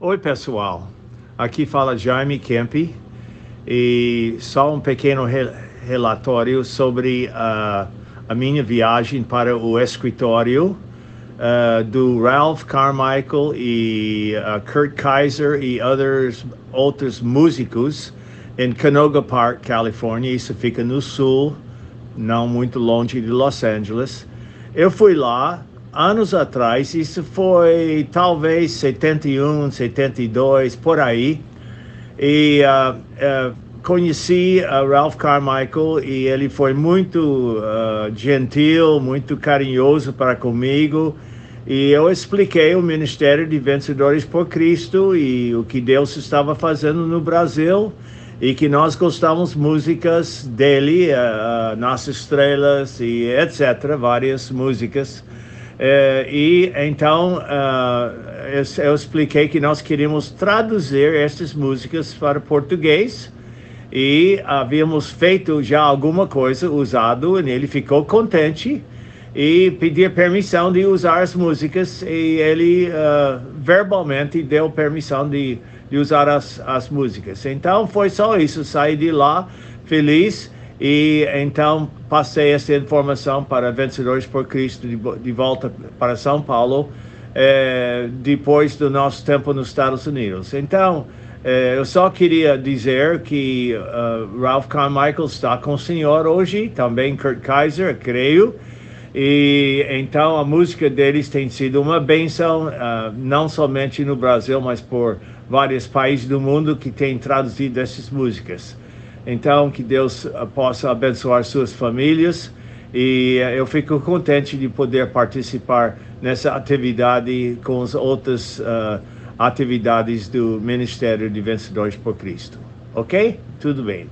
Oi, pessoal. Aqui fala Jaime Kemp e só um pequeno re relatório sobre uh, a minha viagem para o escritório uh, do Ralph Carmichael e uh, Kurt Kaiser e others, outros músicos em Canoga Park, Califórnia. Isso fica no sul, não muito longe de Los Angeles. Eu fui lá anos atrás, isso foi talvez 71, 72, por aí. E uh, uh, conheci uh, Ralph Carmichael e ele foi muito gentil, muito carinhoso para comigo. E eu expliquei o Ministério de Vencedores por Cristo e o que Deus estava fazendo no Brasil e que nós gostamos músicas dele, Nossas Estrelas e etc., várias músicas. Uh, e então uh, eu, expliquei que nós queríamos traduzir essas músicas para português e havíamos feito já alguma coisa usado e ele ficou contente e pedia permissão de usar as músicas e ele uh, verbalmente deu permissão de, de usar as, as músicas. Então foi só isso, saí de lá feliz e então passei essa informação para Vencedores por Cristo de, de volta para São Paulo eh, depois do nosso tempo nos Estados Unidos. Então é, eu só queria dizer que uh, Ralph Carmichael está com o senhor hoje, também Kurt Kaiser, creio. E então a música deles tem sido uma benção, uh, não somente no Brasil, mas por vários países do mundo que têm traduzido essas músicas. Então, que Deus uh, possa abençoar suas famílias e uh, eu fico contente de poder participar nessa atividade com os outros uh, atividades do Ministério de Vencedores por Cristo. Ok? Tudo bem.